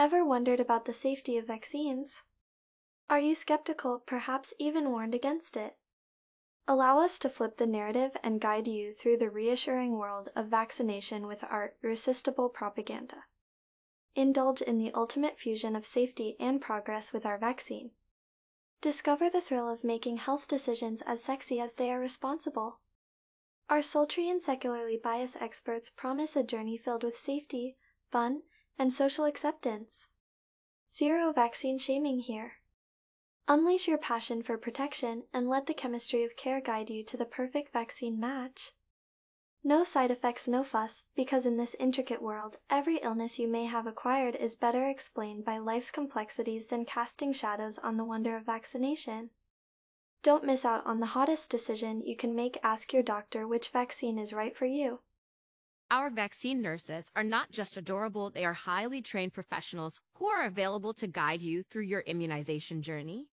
Ever wondered about the safety of vaccines? Are you skeptical, perhaps even warned against it? Allow us to flip the narrative and guide you through the reassuring world of vaccination with our irresistible propaganda. Indulge in the ultimate fusion of safety and progress with our vaccine. Discover the thrill of making health decisions as sexy as they are responsible. Our sultry and secularly biased experts promise a journey filled with safety, fun, and social acceptance. Zero vaccine shaming here. Unleash your passion for protection and let the chemistry of care guide you to the perfect vaccine match. No side effects, no fuss, because in this intricate world, every illness you may have acquired is better explained by life's complexities than casting shadows on the wonder of vaccination. Don't miss out on the hottest decision you can make. Ask your doctor which vaccine is right for you. Our vaccine nurses are not just adorable, they are highly trained professionals who are available to guide you through your immunization journey.